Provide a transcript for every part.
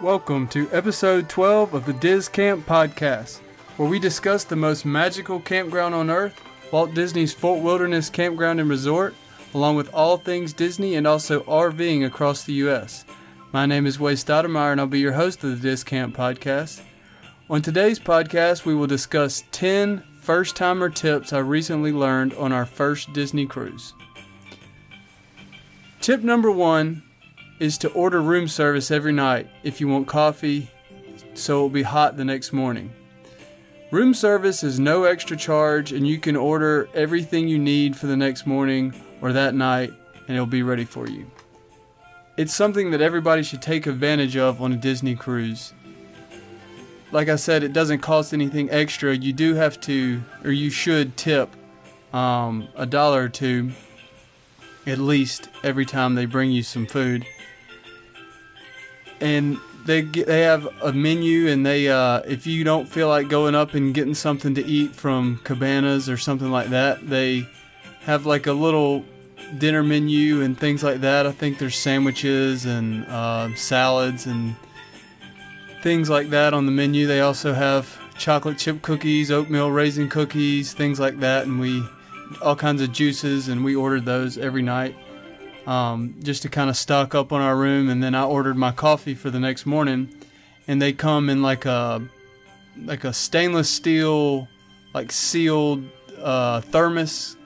Welcome to episode 12 of the DisCamp Podcast, where we discuss the most magical campground on earth, Walt Disney's Fort Wilderness Campground and Resort, along with all things Disney and also RVing across the U.S. My name is Wade Stoudemire, and I'll be your host of the DisCamp Podcast. On today's podcast, we will discuss 10 first timer tips I recently learned on our first Disney cruise. Tip number one is to order room service every night if you want coffee so it'll be hot the next morning. Room service is no extra charge and you can order everything you need for the next morning or that night and it'll be ready for you. It's something that everybody should take advantage of on a Disney cruise. Like I said, it doesn't cost anything extra. You do have to, or you should tip um, a dollar or two at least every time they bring you some food and they they have a menu and they uh, if you don't feel like going up and getting something to eat from cabanas or something like that they have like a little dinner menu and things like that. I think there's sandwiches and uh, salads and things like that on the menu. They also have chocolate chip cookies oatmeal raisin cookies things like that. And we all kinds of juices and we ordered those every night um, just to kind of stock up on our room. And then I ordered my coffee for the next morning, and they come in like a like a stainless steel, like sealed uh, thermos,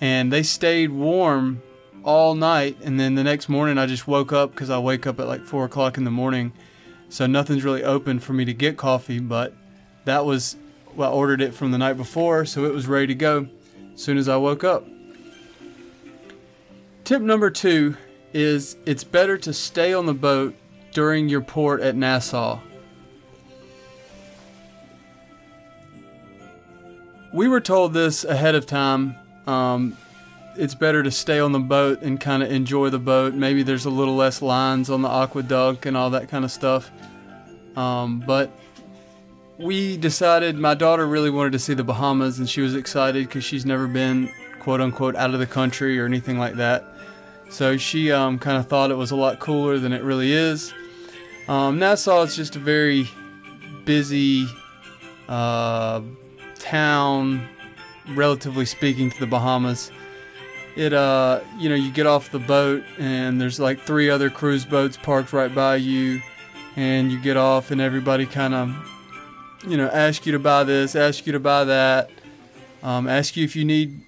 and they stayed warm all night. And then the next morning, I just woke up because I wake up at like four o'clock in the morning, so nothing's really open for me to get coffee. But that was well, I ordered it from the night before, so it was ready to go as soon as I woke up. Tip number two is it's better to stay on the boat during your port at Nassau. We were told this ahead of time. Um, it's better to stay on the boat and kind of enjoy the boat. Maybe there's a little less lines on the AquaDuck and all that kind of stuff. Um, but we decided my daughter really wanted to see the Bahamas and she was excited because she's never been quote unquote out of the country or anything like that. So she um, kind of thought it was a lot cooler than it really is. Um, Nassau is just a very busy uh, town, relatively speaking, to the Bahamas. It uh, you know, you get off the boat and there's like three other cruise boats parked right by you, and you get off and everybody kind of, you know, ask you to buy this, ask you to buy that, um, ask you if you need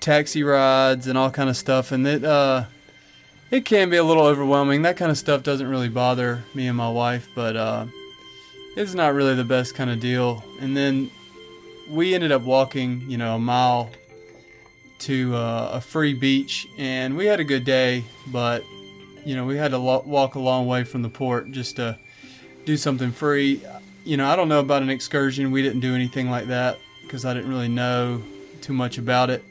taxi rides and all kind of stuff, and it uh, it can be a little overwhelming. That kind of stuff doesn't really bother me and my wife, but uh, it's not really the best kind of deal. And then we ended up walking, you know, a mile to uh, a free beach, and we had a good day, but you know, we had to lo- walk a long way from the port just to do something free. You know, I don't know about an excursion. We didn't do anything like that because I didn't really know too much about it.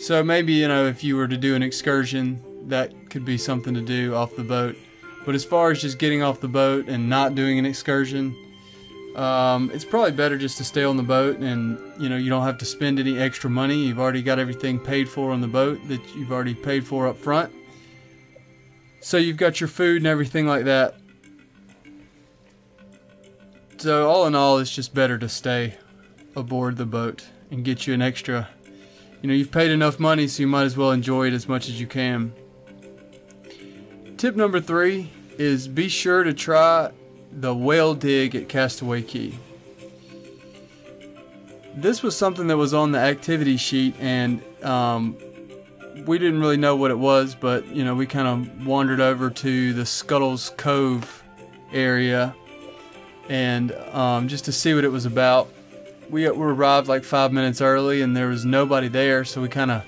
So maybe, you know, if you were to do an excursion, that could be something to do off the boat. But as far as just getting off the boat and not doing an excursion, um, it's probably better just to stay on the boat and you know you don't have to spend any extra money. You've already got everything paid for on the boat that you've already paid for up front. So you've got your food and everything like that. So all in all, it's just better to stay aboard the boat and get you an extra. You know, you've paid enough money, so you might as well enjoy it as much as you can. Tip number three is be sure to try the whale dig at Castaway Cay. This was something that was on the activity sheet, and um, we didn't really know what it was, but you know, we kind of wandered over to the Scuttle's Cove area and um, just to see what it was about. We, we arrived like five minutes early, and there was nobody there, so we kind of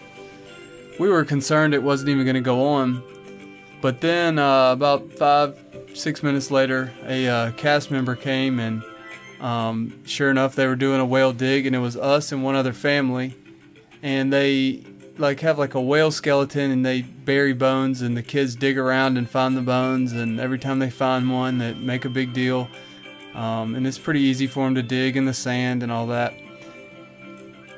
we were concerned it wasn't even going to go on. But then, uh, about five, six minutes later, a uh, cast member came, and um, sure enough, they were doing a whale dig, and it was us and one other family, and they like have like a whale skeleton, and they bury bones, and the kids dig around and find the bones, and every time they find one, they make a big deal, um, and it's pretty easy for them to dig in the sand and all that.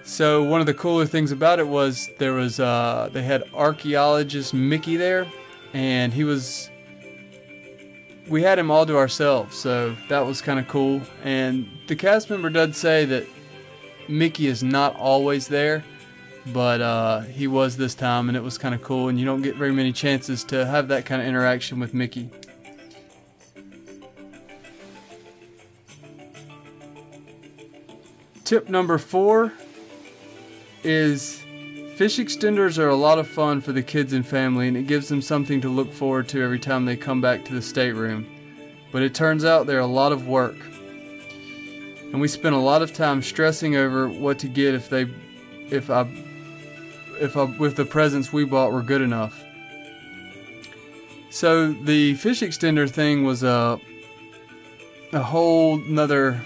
So one of the cooler things about it was there was uh, they had archaeologist Mickey there, and he was we had him all to ourselves, so that was kind of cool. And the cast member does say that Mickey is not always there, but uh, he was this time, and it was kind of cool. And you don't get very many chances to have that kind of interaction with Mickey. Tip number four is fish extenders are a lot of fun for the kids and family, and it gives them something to look forward to every time they come back to the stateroom. But it turns out they're a lot of work. And we spent a lot of time stressing over what to get if they if I if I with the presents we bought were good enough. So the fish extender thing was a a whole nother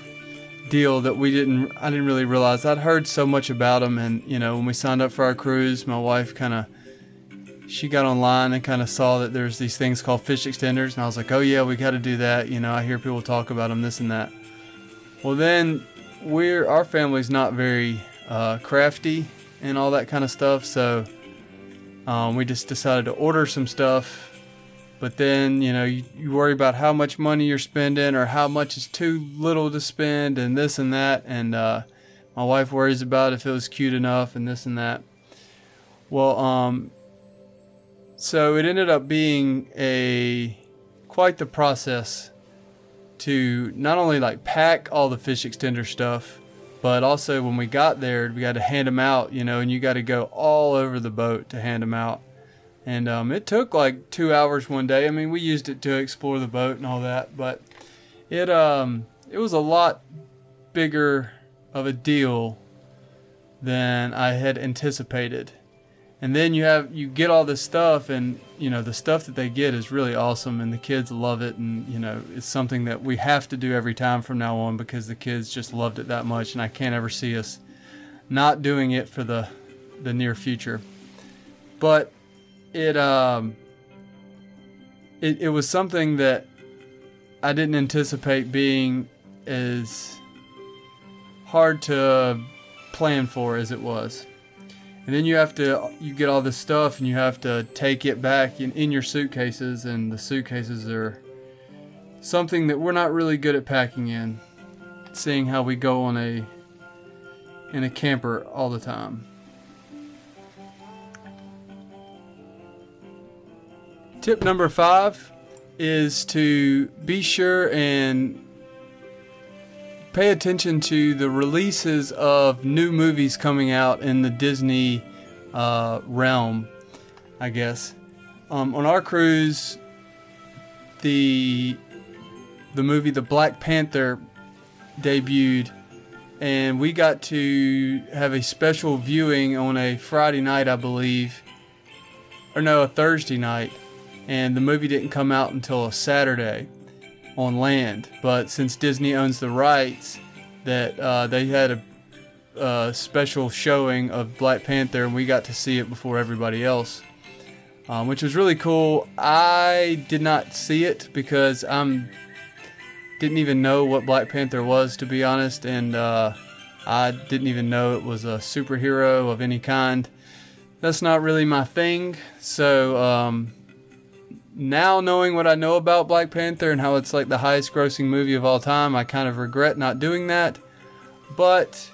deal that we didn't I didn't really realize. I'd heard so much about them, and you know when we signed up for our cruise, my wife kind of she got online and kind of saw that there's these things called fish extenders, and I was like, oh yeah, we got to do that. You know, I hear people talk about them, this and that. Well, then we're our family's not very uh, crafty and all that kind of stuff, so um, we just decided to order some stuff but then you know you, you, worry about how much money you're spending or how much is too little to spend and this and that. And uh, my wife worries about if it was cute enough and this and that. Well um so it ended up being a quite the process to not only like pack all the fish extender stuff but also when we got there we got to hand them out you know and you got to go all over the boat to hand them out and um, it took like two hours one day. I mean, we used it to explore the boat and all that, but it um, it was a lot bigger of a deal than I had anticipated. And then you have you get all this stuff, and you know the stuff that they get is really awesome, and the kids love it, and you know it's something that we have to do every time from now on because the kids just loved it that much, and I can't ever see us not doing it for the the near future. But it um it, it was something that I didn't anticipate being as hard to plan for as it was. And then you have to you get all this stuff and you have to take it back in, in your suitcases and the suitcases are something that we're not really good at packing in seeing how we go on a in a camper all the time. Tip number five is to be sure and pay attention to the releases of new movies coming out in the Disney uh, realm, I guess. Um, on our cruise, the the movie The Black Panther debuted, and we got to have a special viewing on a Friday night, I believe, or no, a Thursday night and the movie didn't come out until a Saturday on land. But since Disney owns the rights, that uh, they had a, special showing of Black Panther, and we got to see it before everybody else, um, which was really cool. I did not see it because I'm didn't even know what Black Panther was, to be honest, and uh, I didn't even know it was a superhero of any kind. That's not really my thing, so. Um, now knowing what I know about Black Panther and how it's like the highest grossing movie of all time, I kind of regret not doing that. But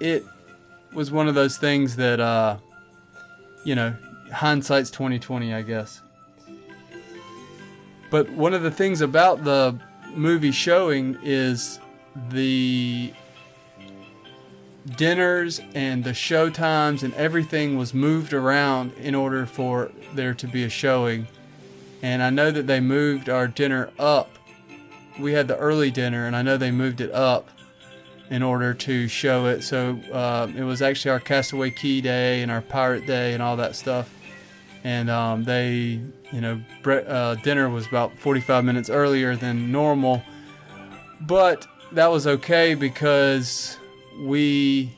it was one of those things that uh you know, hindsight's 2020, I guess. But one of the things about the movie showing is the dinners and the show times and everything was moved around in order for there to be a showing. And I know that they moved our dinner up. We had the early dinner, and I know they moved it up in order to show it. So uh, it was actually our Castaway Cay Day and our Pirate Day and all that stuff. And um, they, you know, bre- uh, dinner was about 45 minutes earlier than normal. But that was okay because we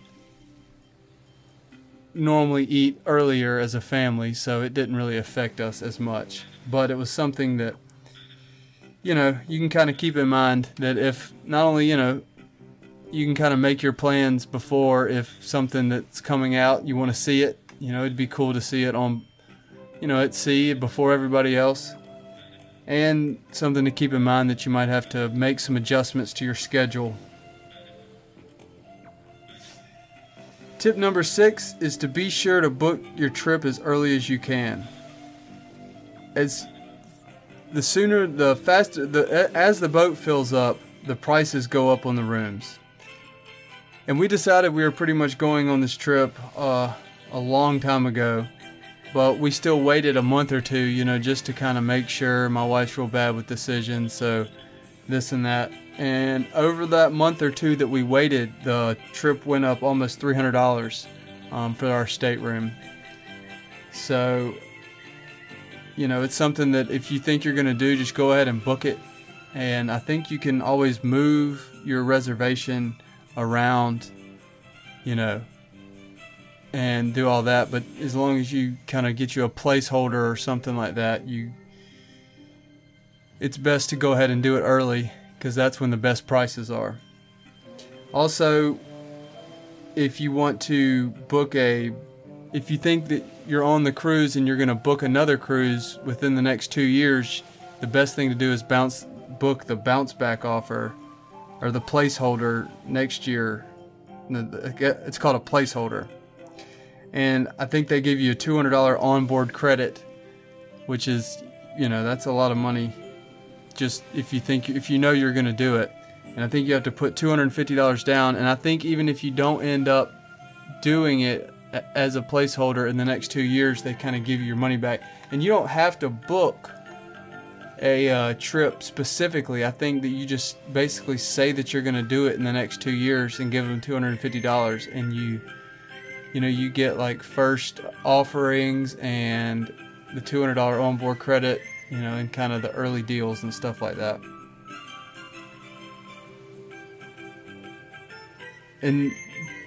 normally eat earlier as a family, so it didn't really affect us as much. But it was something that, you know, you can kind of keep in mind that if not only, you know, you can kind of make your plans before if something that's coming out, you want to see it. You know, it'd be cool to see it on, you know, at sea before everybody else. and something to keep in mind that you might have to make some adjustments to your schedule. Tip number six is to be sure to book your trip as early as you can. As the sooner, the faster, the as the boat fills up, the prices go up on the rooms. And we decided we were pretty much going on this trip uh, a long time ago, but we still waited a month or two, you know, just to kind of make sure. My wife's real bad with decisions, so this and that. And over that month or two that we waited, the trip went up almost $300 um, for our stateroom. So, you know, it's something that if you think you're going to do, just go ahead and book it. And I think you can always move your reservation around, you know, and do all that. But as long as you kind of get you a placeholder or something like that, you it's best to go ahead and do it early because that's when the best prices are. Also, if you want to book a, if you think that you're on the cruise and you're going to book another cruise within the next two years, the best thing to do is bounce book the bounce back offer or the placeholder next year. It's called a placeholder. And I think they give you a $200 onboard credit, which is, you know, that's a lot of money just if you think if you know you're going to do it. And I think you have to put $250 down and I think even if you don't end up doing it as a placeholder in the next 2 years, they kind of give you your money back. And you don't have to book a uh, trip specifically. I think that you just basically say that you're going to do it in the next 2 years and give them $250 and you you know, you get like first offerings and the $200 onboard credit you know, and kind of the early deals and stuff like that. And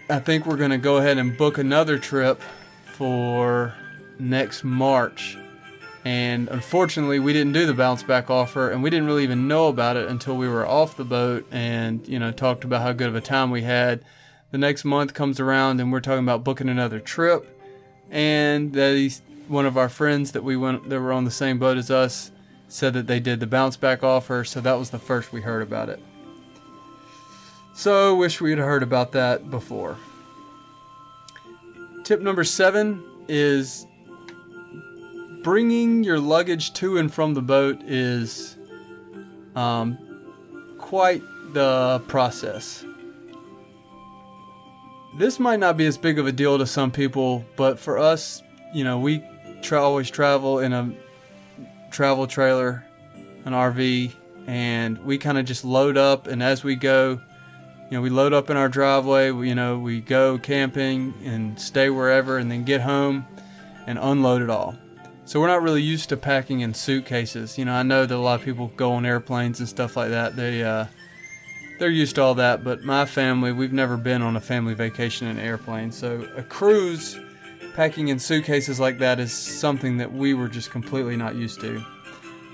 I think we're going to go ahead and book another trip for next March. And unfortunately, we didn't do the bounce back offer, and we didn't really even know about it until we were off the boat and, you know, talked about how good of a time we had. The next month comes around, and we're talking about booking another trip. And that these one of our friends that we went that were on the same boat as us said that they did the bounce back offer, so that was the first we heard about it. So wish we had heard about that before. Tip number seven is bringing your luggage to and from the boat is um, quite the process. This might not be as big of a deal to some people, but for us, you know, we tra- always travel in a travel trailer, an RV, and we kind of just load up. And as we go, you know, we load up in our driveway. We, you know, we go camping and stay wherever, and then get home and unload it all. So we're not really used to packing in suitcases. You know, I know that a lot of people go on airplanes and stuff like that. They uh, they're used to all that, but my family, we've never been on a family vacation in an airplane. So a cruise packing in suitcases like that is something that we were just completely not used to.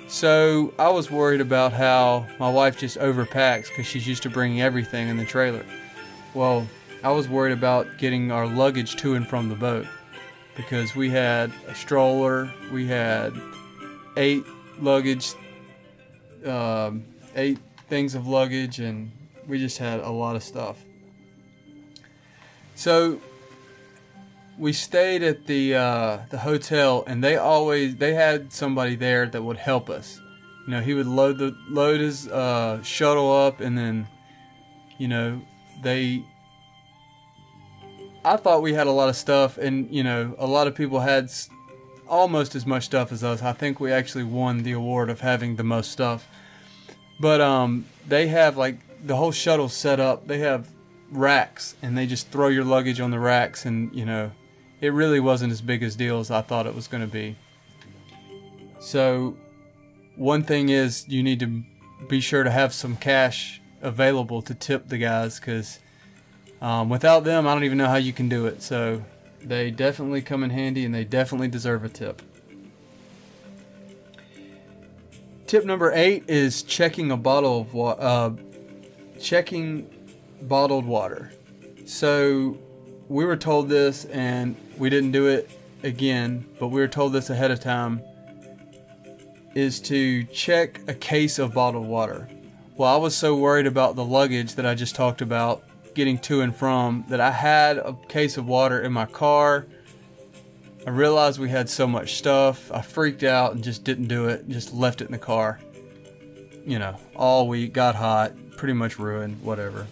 So I was worried about how my wife just overpacks because she's used to bringing everything in the trailer. Well, I was worried about getting our luggage to and from the boat because we had a stroller, we had eight luggage, um, eight things of luggage, and we just had a lot of stuff. So we stayed at the uh, the hotel, and they always they had somebody there that would help us. You know, he would load the load his uh, shuttle up, and then, you know, they. I thought we had a lot of stuff, and you know, a lot of people had almost as much stuff as us. I think we actually won the award of having the most stuff. But um, they have like the whole shuttle set up. They have racks, and they just throw your luggage on the racks, and you know, it really wasn't as big a deal as I thought it was going to be. So, one thing is you need to be sure to have some cash available to tip the guys because um, without them, I don't even know how you can do it. So, they definitely come in handy and they definitely deserve a tip. Tip number eight is checking a bottle of water. Uh, checking bottled water. So we were told this and we didn't do it again, but we were told this ahead of time. is to check a case of bottled water. Well, I was so worried about the luggage that I just talked about getting to and from that I had a case of water in my car. I realized we had so much stuff. I freaked out and just didn't do it, just left it in the car. You know, all week, got hot, pretty much ruined, whatever.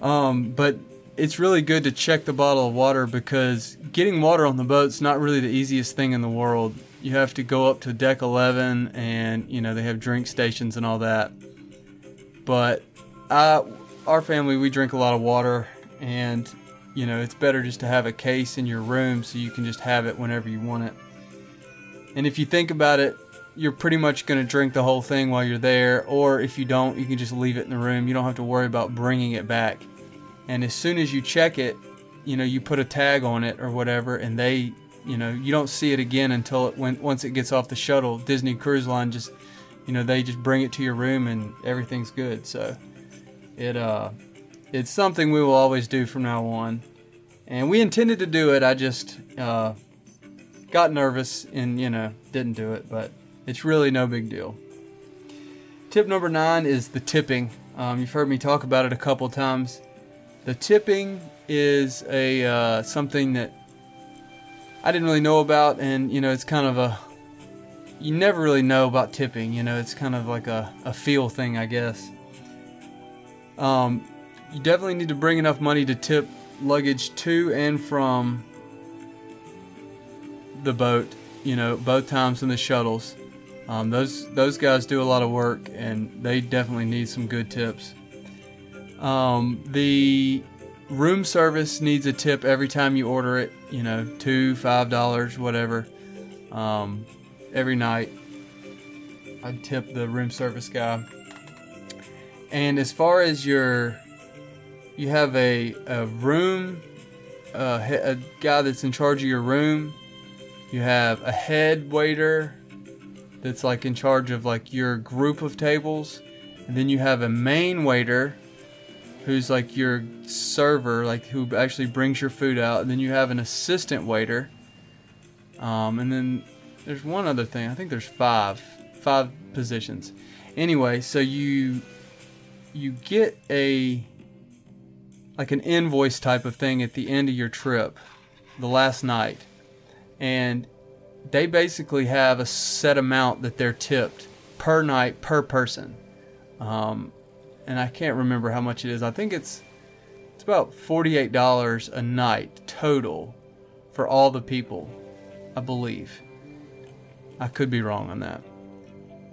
Um, but it's really good to check the bottle of water because getting water on the boat's not really the easiest thing in the world. You have to go up to deck 11 and you know they have drink stations and all that. But I, our family we drink a lot of water and you know it's better just to have a case in your room so you can just have it whenever you want it. And if you think about it you're pretty much going to drink the whole thing while you're there or if you don't you can just leave it in the room. You don't have to worry about bringing it back and as soon as you check it you know you put a tag on it or whatever and they you know you don't see it again until it when once it gets off the shuttle. Disney cruise line just you know they just bring it to your room and everything's good. So it uh it's something we will always do from now on. And we intended to do it i just uh got nervous and you know didn't do it but it's really no big deal. Tip number nine is the tipping. Um, you've heard me talk about it a couple times the tipping is a uh, something that I didn't really know about, and you know, it's kind of a you never really know about tipping. You know, it's kind of like a, a feel thing, I guess. Um, you definitely need to bring enough money to tip luggage to and from the boat. You know, both times in the shuttles. Um, those those guys do a lot of work, and they definitely need some good tips. Um, the room service needs a tip every time you order it. You know, two, five dollars, whatever. Um, every night, I'd tip the room service guy. And as far as your, you have a a room, uh, a guy that's in charge of your room. You have a head waiter that's like in charge of like your group of tables, and then you have a main waiter who's like your server, like who actually brings your food out, and then you have an assistant waiter. Um, and then there's one other thing. I think there's five, five positions. Anyway, so you you get a like an invoice type of thing at the end of your trip, the last night, and they basically have a set amount that they're tipped per night per person. Um, and I can't remember how much it is. I think it's it's about forty-eight dollars a night total for all the people, I believe. I could be wrong on that.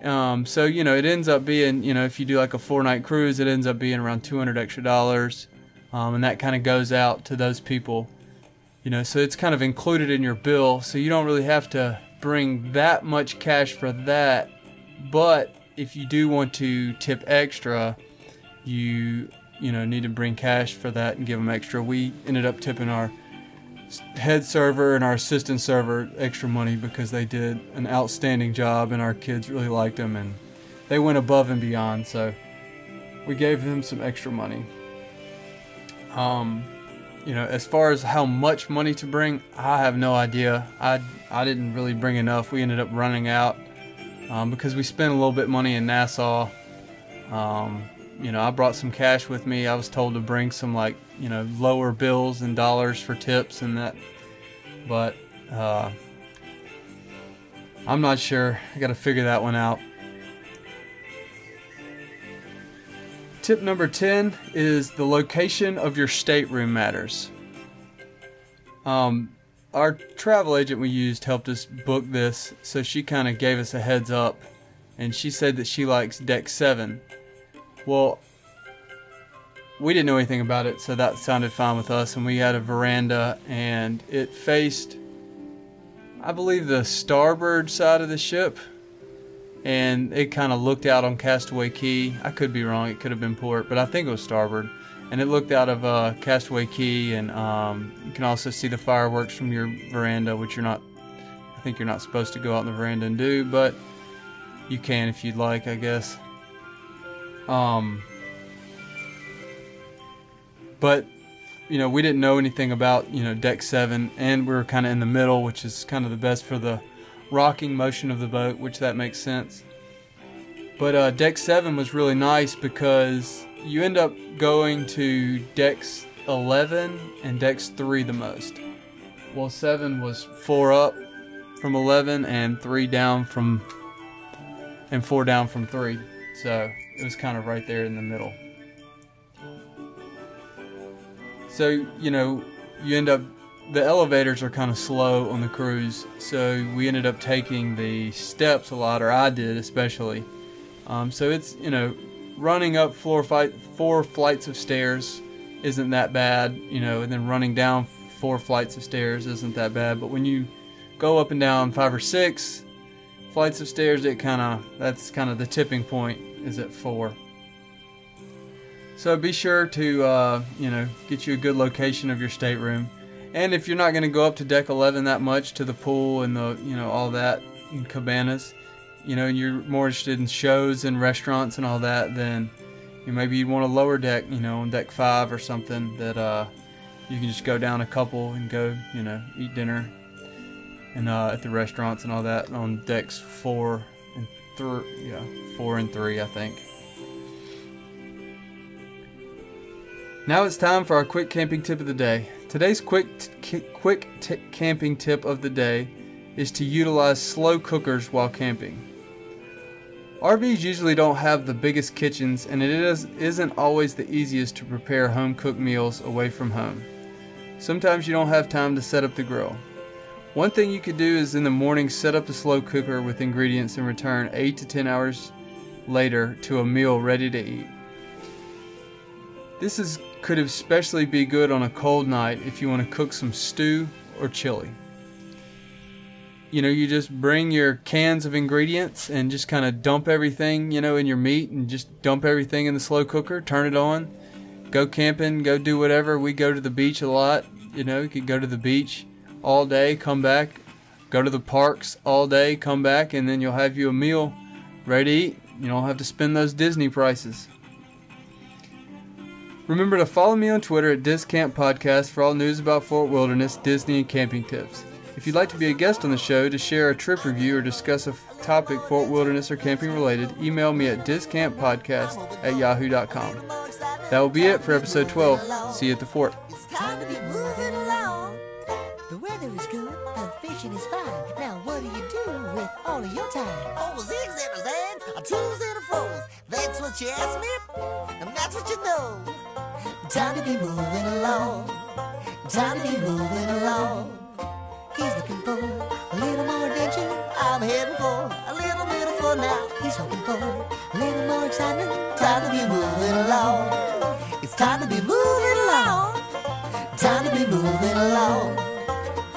Um, so you know, it ends up being you know if you do like a four-night cruise, it ends up being around two hundred extra dollars, um, and that kind of goes out to those people. You know, so it's kind of included in your bill, so you don't really have to bring that much cash for that. But if you do want to tip extra, you you know need to bring cash for that and give them extra. We ended up tipping our head server and our assistant server extra money because they did an outstanding job and our kids really liked them and they went above and beyond. So we gave them some extra money. Um, you know, as far as how much money to bring, I have no idea. I I didn't really bring enough. We ended up running out um, because we spent a little bit money in Nassau. Um, you know, I brought some cash with me. I was told to bring some like, you know, lower bills and dollars for tips and that. But uh, I'm not sure. I got to figure that one out. Tip number 10 is the location of your stateroom matters. Um, our travel agent we used helped us book this, so she kind of gave us a heads up. And she said that she likes deck 7 well, we didn't know anything about it, so that sounded fine with us. And we had a veranda, and it faced, I believe, the starboard side of the ship. And it kind of looked out on Castaway Cay. I could be wrong, it could have been port, but I think it was starboard. And it looked out of uh, Castaway Cay, and um, you can also see the fireworks from your veranda, which you're not, I think you're not supposed to go out in the veranda and do, but you can if you'd like, I guess. Um, but you know, we didn't know anything about you know deck seven, and we were kind of in the middle, which is kind of the best for the rocking motion of the boat, which that makes sense. But uh, deck seven was really nice because you end up going to decks 11 and decks three the most. Well, seven was four up from 11 and three down from and four down from three. So it was kind of right there in the middle. So, you know, you end up, the elevators are kind of slow on the cruise. So we ended up taking the steps a lot, or I did especially. Um, so it's, you know, running up floor four flights of stairs isn't that bad, you know, and then running down four flights of stairs isn't that bad. But when you go up and down five or six flights of stairs, it kind of, that's kind of the tipping point is at four. So be sure to, uh, you know, get you a good location of your stateroom. And if you're not going to go up to deck 11 that much to the pool and the, you know, all that in cabanas, you know, you're more interested in shows and restaurants and all that, then you maybe you'd want a lower deck, you know, on deck five or something that uh, you can just go down a couple and go, you know, eat dinner and uh, at the restaurants and all that on decks four and three, yeah, four and three, I think. Now it's time for our quick camping tip of the day. Today's quick t- quick t- camping tip of the day is to utilize slow cookers while camping. RVs usually don't have the biggest kitchens and it is, isn't always the easiest to prepare home cooked meals away from home. Sometimes you don't have time to set up the grill. One thing you could do is in the morning set up the slow cooker with ingredients and return 8 to 10 hours later to a meal ready to eat. This is could especially be good on a cold night if you want to cook some stew or chili. You know, you just bring your cans of ingredients and just kind of dump everything, you know, in your meat and just dump everything in the slow cooker, turn it on, go camping, go do whatever. We go to the beach a lot, you know, you could go to the beach all day, come back, go to the parks all day, come back, and then you'll have you a meal ready to eat. You don't have to spend those Disney prices. Remember to follow me on Twitter at Discamp Podcast for all news about Fort Wilderness, Disney, and camping tips. If you'd like to be a guest on the show to share a trip review or discuss a topic Fort Wilderness or camping related, email me at discamppodcast at yahoo.com. That will be it for episode 12. See you at the fort. vacation is fine. Now what do you do with all of your time? Oh, zigs and a zags, a twos and a fours. That's what you ask me, and that's what you know. Time to be moving along. Time to be moving along. He's looking for a little more adventure. I'm heading for a little bit of fun now. He's hoping for a little more excitement. Time to be moving along. It's time to be moving along. Time to be moving along.